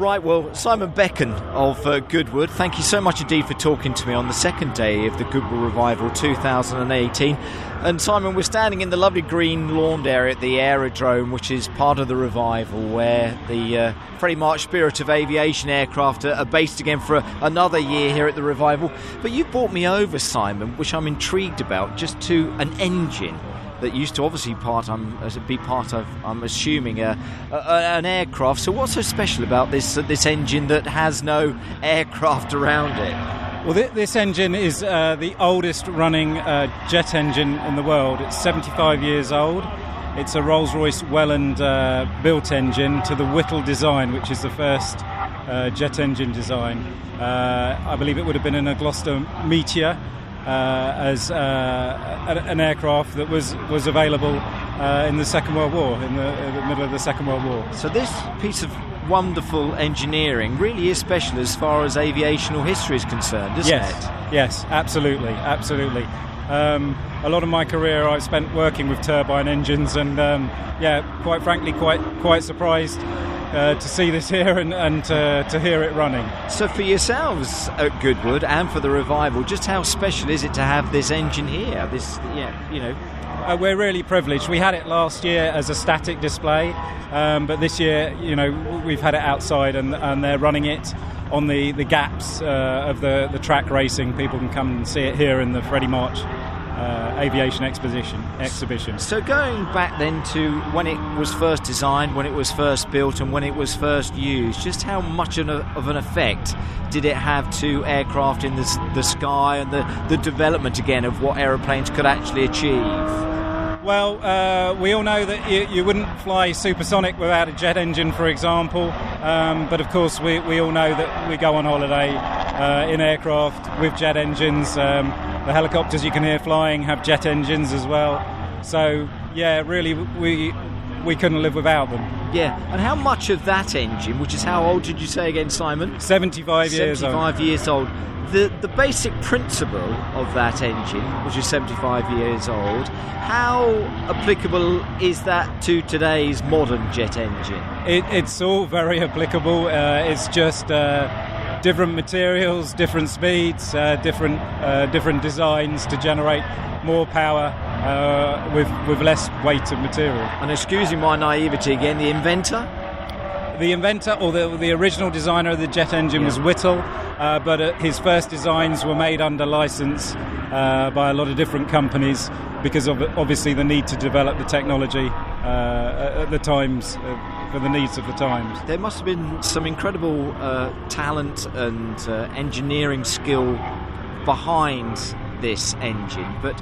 Right, well, Simon Beken of uh, Goodwood, thank you so much indeed for talking to me on the second day of the Goodwood Revival 2018. And Simon, we're standing in the lovely green lawned area at the aerodrome, which is part of the revival, where the uh, Freddie March Spirit of Aviation aircraft are, are based again for a, another year here at the revival. But you brought me over, Simon, which I'm intrigued about, just to an engine that used to obviously part um, be part of I'm assuming a, a, an aircraft. So what's so special about this this engine that has no aircraft around it? Well, th- this engine is uh, the oldest running uh, jet engine in the world. It's 75 years old. It's a Rolls-Royce Welland uh, built engine to the Whittle design, which is the first uh, jet engine design. Uh, I believe it would have been in a Gloster Meteor as uh, an aircraft that was was available uh, in the Second World War, in the, in the, middle of the Second World War. So this piece of wonderful engineering really is special as far as aviational history is concerned, isn't yes. it? Yes, absolutely, absolutely. Um, a lot of my career I've spent working with turbine engines, and um, yeah, quite frankly, quite quite surprised uh, to see this here and, and uh, to hear it running. So, for yourselves at Goodwood and for the revival, just how special is it to have this engine here? This, yeah, you know. Uh, we're really privileged. We had it last year as a static display, um, but this year, you know, we've had it outside and, and they're running it on the, the gaps uh, of the, the track racing. People can come and see it here in the Freddie March uh, aviation exposition exhibition. So going back then to when it was first designed, when it was first built, and when it was first used, just how much of an effect did it have to aircraft in the, the sky and the, the development again of what aeroplanes could actually achieve? Well, uh, we all know that you, you, wouldn't fly supersonic without a jet engine, for example. Um, but of course, we, we all know that we go on holiday uh, in aircraft with jet engines. Um, the helicopters you can hear flying have jet engines as well. So, yeah, really, we we couldn't live without them. Yeah, and how much of that engine, which is how old did you say again, Simon? 75 years 75 old. years old the, the basic principle of that engine, which is 75 years old, how applicable is that to today's modern jet engine? It, it's all very applicable. Uh, it's just uh, different materials, different speeds, uh, different uh, different designs to generate more power uh, with with less weight of material. And excusing my naivety again, the inventor the inventor or the, the original designer of the jet engine yeah. was Whittle, uh, but uh, his first designs were made under license uh, by a lot of different companies because of obviously the need to develop the technology uh, at the times uh, for the needs of the times. There must have been some incredible uh, talent and engineering skill behind this engine, but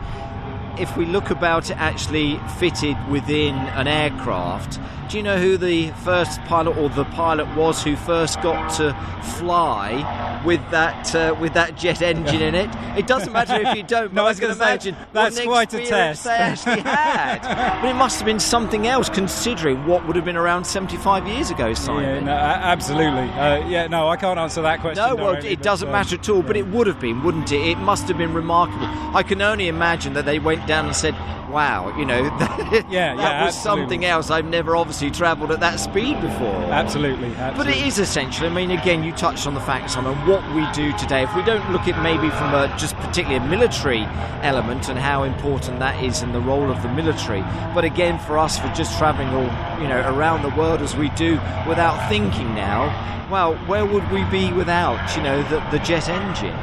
if we look about it actually fitted within an aircraft, do you know who the first pilot or the pilot was who first got to fly with that uh, with that jet engine in it? It doesn't matter if you don't. no, I, was going to imagine that's quite a test. They actually had, but it must have been something else considering what would have been around 75 years ago. Simon. Yeah, no, absolutely. Uh, yeah, no, I can't answer that question. No, well, it doesn't matter at all. But it would have been, wouldn't it? It must have been remarkable. I can only imagine that they went down and said, wow, you know, that, yeah, that yeah, was absolutely. something else. I've never obviously travelled at that speed before. Absolutely, absolutely, But it is essential. I mean, again, you touched on the fact, Simon, what we do today. If we don't look at maybe from a just particularly a military element and how important that is in the role of the military, but again, for us, for just travelling all you know around the world as we do without thinking now, well, where would we be without you know the, the jet engine?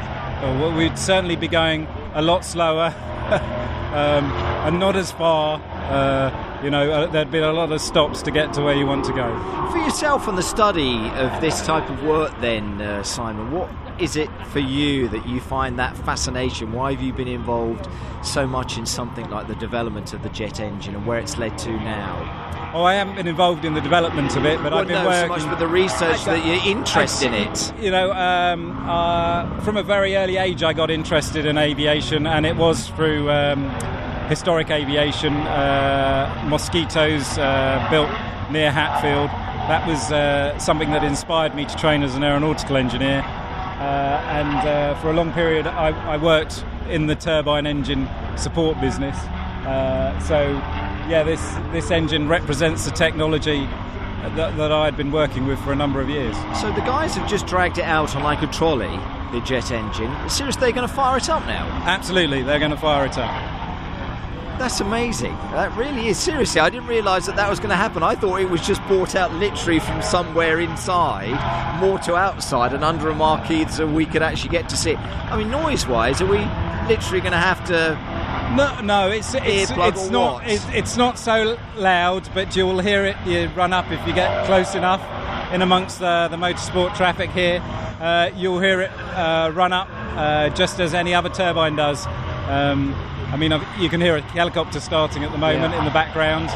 Well, we'd certainly be going a lot slower. um, and not as far. Uh, you know, uh, there'd be a lot of stops to get to where you want to go. For yourself and the study of this type of work, then, uh, Simon, what is it for you that you find that fascination? Why have you been involved so much in something like the development of the jet engine and where it's led to now? Oh, I haven't been involved in the development of it, but well, I've been no, working. so much with the research that you're interested in it. You know, um, uh, from a very early age, I got interested in aviation, and it was through um, historic aviation, uh, mosquitoes uh, built near Hatfield. That was uh, something that inspired me to train as an aeronautical engineer. Uh, and uh, for a long period, I, I, worked in the turbine engine support business. Uh, so, yeah, this, this engine represents the technology that, that I had been working with for a number of years. So the guys have just dragged it out on like a trolley, the jet engine. Seriously, they're going to fire it up now? Absolutely, they're going to fire it up. That's amazing. That really is. Seriously, I didn't realise that that was going to happen. I thought it was just brought out literally from somewhere inside, more to outside, and under a marquee so we could actually get to see it. I mean, noise wise, are we literally going to have to no, no, it's it's, it's not it's, it's, not so loud, but you will hear it. You run up if you get close enough in amongst the, the motorsport traffic here. Uh, you'll hear it uh, run up uh, just as any other turbine does. Um, I mean, you can hear a helicopter starting at the moment yeah. in the background.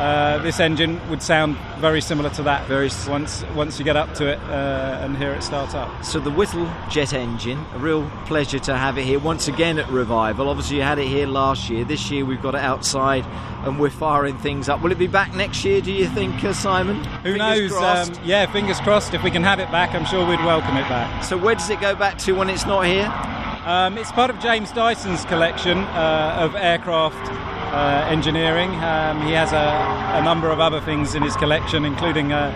Uh, this engine would sound very similar to that. Very once once you get up to it uh, and hear it start up. So the Whittle jet engine, a real pleasure to have it here once again at Revival. Obviously, you had it here last year. This year we've got it outside, and we're firing things up. Will it be back next year? Do you think, uh, Simon? Who fingers knows? Um, yeah, fingers crossed. If we can have it back, I'm sure we'd welcome it back. So where does it go back to when it's not here? Um, it's part of James Dyson's collection uh, of aircraft uh, engineering. Um, he has a, a, number of other things in his collection, including a,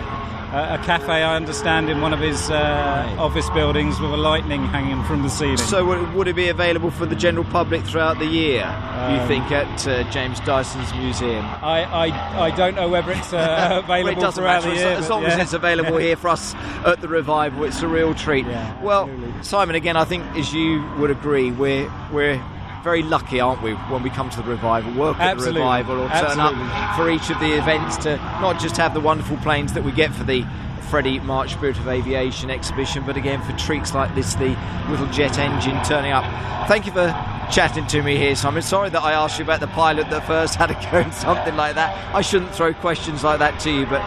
a cafe, I understand, in one of his uh, office buildings with a lightning hanging from the ceiling. So, would it be available for the general public throughout the year? Um, you think at uh, James Dyson's museum? I, I, I don't know whether it's uh, available well, it throughout matter. the year. As long yeah. as it's available here for us at the revival, it's a real treat. Yeah, well, absolutely. Simon, again, I think as you would agree, we're we're very lucky, aren't we, when we come to the revival, work at Absolutely. the revival, or turn Absolutely. up for each of the events to not just have the wonderful planes that we get for the Freddie March Spirit of Aviation exhibition, but again for treats like this, the little jet engine turning up. Thank you for chatting to me here, Simon. Sorry that I asked you about the pilot that first had to go and something like that. I shouldn't throw questions like that to you, but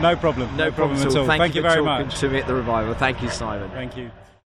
no problem. No, no problem, problem, at all. Thank, Thank you, you very much. to me at the revival. Thank you, Simon. Thank you.